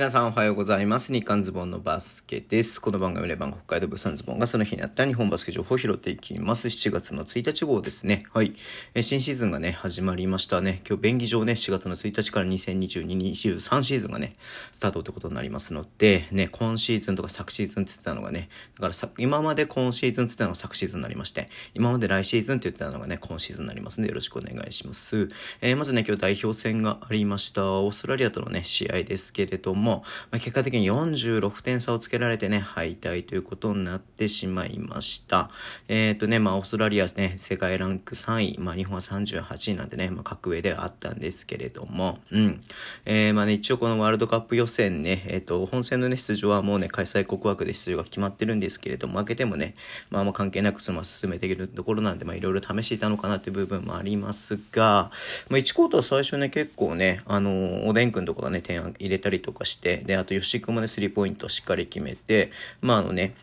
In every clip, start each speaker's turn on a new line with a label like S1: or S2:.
S1: 皆さんおはようございます。日刊ズボンのバスケです。この番組で番北海道物産ズボンがその日にあった日本バスケ情報を拾っていきます。7月の1日号ですね。はい。え新シーズンがね、始まりましたね。今日、便宜上ね、4月の1日から2022-23シーズンがね、スタートってことになりますので、ね、今シーズンとか昨シーズンって言ってたのがね、だからさ、今まで今シーズンって言ってたのが昨シーズンになりまして、今まで来シーズンって言ってたのがね、今シーズンになりますので、よろしくお願いします。えー、まずね、今日代表戦がありました。オーストラリアとのね、試合ですけれども、まあ、結果的に46点差をつけられてね、敗退ということになってしまいました。えっ、ー、とね、まあ、オーストラリアね、世界ランク3位、まあ、日本は38位なんでね、まあ、格上ではあったんですけれども、うん。えー、まあね、一応このワールドカップ予選ね、えっ、ー、と、本戦のね、出場はもうね、開催国枠で出場が決まってるんですけれども、負けてもね、まあ、もう関係なくそのまま進めていけるところなんで、まあ、いろいろ試していたのかなっていう部分もありますが、まあ、1コートは最初ね、結構ね、あの、おでんくんとかがね、点入れたりとかして、で、あと、吉くもね、スリーポイントしっかり決めて、まああのね、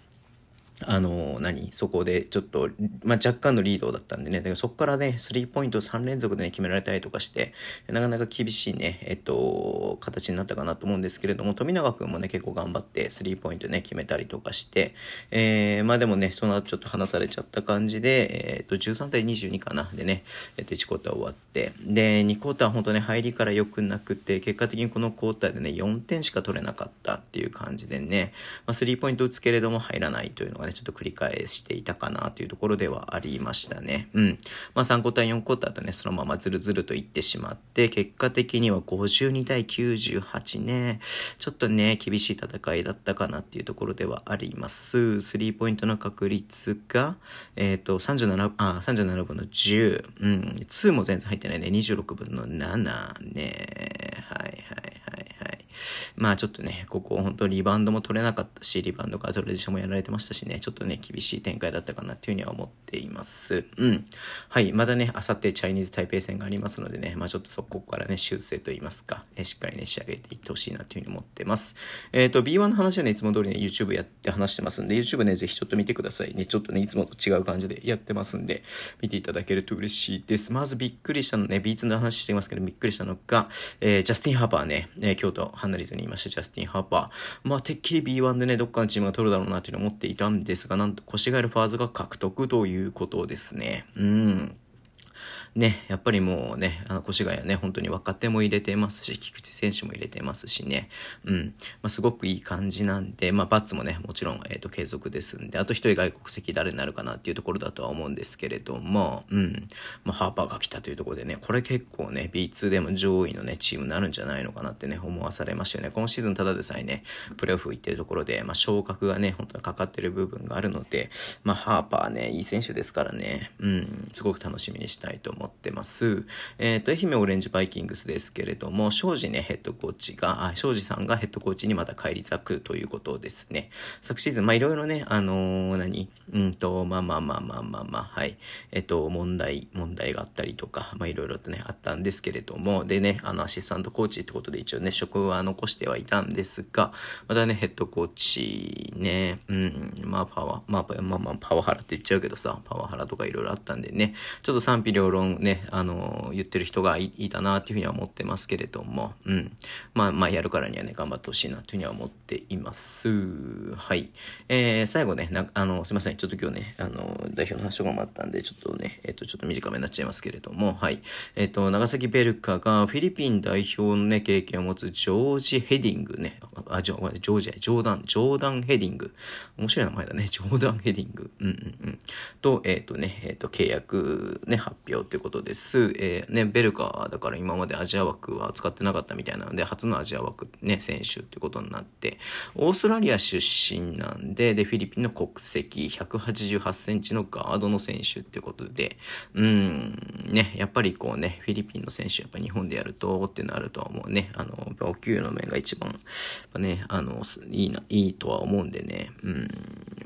S1: あの、何？そこでちょっと、まあ、若干のリードだったんでね、だからそこからね、スリーポイント3連続で、ね、決められたりとかして、なかなか厳しいね、えっと、形になったかなと思うんですけれども、富永君もね、結構頑張ってスリーポイントね、決めたりとかして、えー、まあでもね、その後ちょっと離されちゃった感じで、えー、っと、13対22かな、でね、えっと、1クォーター終わって、で、2クォーター本当ね、入りから良くなくて、結果的にこのクォーターでね、4点しか取れなかったっていう感じでね、まあ、スリーポイント打つけれども入らないというのがね、ちょっと繰り返していたかなというところではありましたね。うん。まあ3クォーター4クォーターとね、そのままズルズルといってしまって、結果的には52対98ね、ちょっとね、厳しい戦いだったかなっていうところではあります。スリーポイントの確率が、えっ、ー、と、37、あ、37分の10、うん、2も全然入ってないね、26分の7ね、まあちょっとね、ここ本当リバウンドも取れなかったし、リバウンドからトレジションもやられてましたしね、ちょっとね、厳しい展開だったかなっていうふうには思っています。うん。はい、まだね、あさってチャイニーズ台北戦がありますのでね、まあちょっとそこからね、修正といいますか、えしっかりね、仕上げていってほしいなというふうに思ってます。えっ、ー、と、B1 の話はね、いつも通りね、YouTube やって話してますんで、YouTube ね、ぜひちょっと見てくださいね。ちょっとね、いつもと違う感じでやってますんで、見ていただけると嬉しいです。まずびっくりしたのね、B2 の話してますけど、びっくりしたのが、えー、ジャスティン・ハーパーね、えー、京都ハンナリズにいました、ジャスティン・ハーパー。まあ、てっきり B1 でね、どっかのチームが取るだろうなっていうのを思っていたんですが、なんと、腰がえるファーズが獲得ということですね。うん。ね、やっぱりもうね、あの、越谷ね、本当に若手も入れてますし、菊池選手も入れてますしね、うん、まあ、すごくいい感じなんで、まあ、バッツもね、もちろん、えっ、ー、と、継続ですんで、あと一人外国籍誰になるかなっていうところだとは思うんですけれども、うん、まあ、ハーパーが来たというところでね、これ結構ね、B2 でも上位のね、チームになるんじゃないのかなってね、思わされましたよね。今シーズンただでさえね、プレーオフ行ってるところで、まあ、昇格がね、本当にかかってる部分があるので、まあ、ハーパーね、いい選手ですからね、うん、すごく楽しみにしたいと思ってます。えっ、ー、と、愛媛オレンジバイキングスですけれども、庄司ね、ヘッドコーチが、あ、庄司さんがヘッドコーチにまた返り咲くということですね。昨シーズン、まあいろいろね、あのー、何？うんと、まあまあまあまあまあまあ、はい。えっ、と、問題、問題があったりとか、まあいろいろとね、あったんですけれども、でね、あの、アシスタントコーチってことで一応ね、職は残してはいたんですが、またね、ヘッドコーチね、うん、まあパワー、まあまあまあパワハラって言っちゃうけどさ、パワハラとかいろいろあったんでね、ちょっと賛否両論ね、あの、言ってる人がいいたなっていうふうには思ってますけれども、うん。まあ、まあ、やるからにはね、頑張ってほしいなというふうには思っています。はい。えー、最後ね、あの、すいません。ちょっと今日ね、あの、代表の話とかもあったんで、ちょっとね、えっ、ー、と、ちょっと短めになっちゃいますけれども、はい。えっ、ー、と、長崎ベルカがフィリピン代表のね、経験を持つジョージ・ヘディングね、あ、ジョジョージ、ジョーダン、ジョーダン・ヘディング。面白い名前だね。ジョーダン・ヘディング。うんうんうん。と、えっ、ー、とね、えっ、と、契約ね、発表ということです。えー、ね、ベルカだから今までアジア枠は使ってなかったみたいな。ので、初のアジア枠ね、選手ってことになって、オーストラリア出身なんで、で、フィリピンの国籍、188センチのガードの選手ってことで、うん、ね、やっぱりこうね、フィリピンの選手、やっぱ日本でやるとってなるとは思うね、あの、お給料の面が一番、ね、あの、いいな、いいとは思うんでね、うん、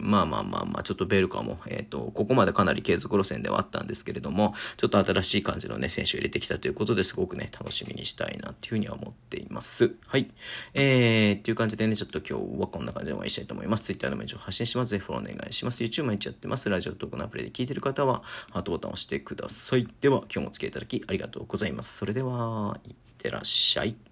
S1: まあまあまあまあ、ちょっとベルカも、えっ、ー、と、ここまでかなり継続路線ではあったんですけれども、ちょっと新しい感じのね、選手を入れてきたということですごくね、楽しみにしたいなっていうふうには思っています。はい。えー、っていう感じでね、ちょっと今日はこんな感じでお会いしたいと思います。Twitter のメージを発信します。ぜひフォローお願いします。YouTube 毎日やってます。ラジオトークのアプリで聞いてる方は、ハートボタンを押してください。では、今日もお付き合いいただきありがとうございます。それでは、いってらっしゃい。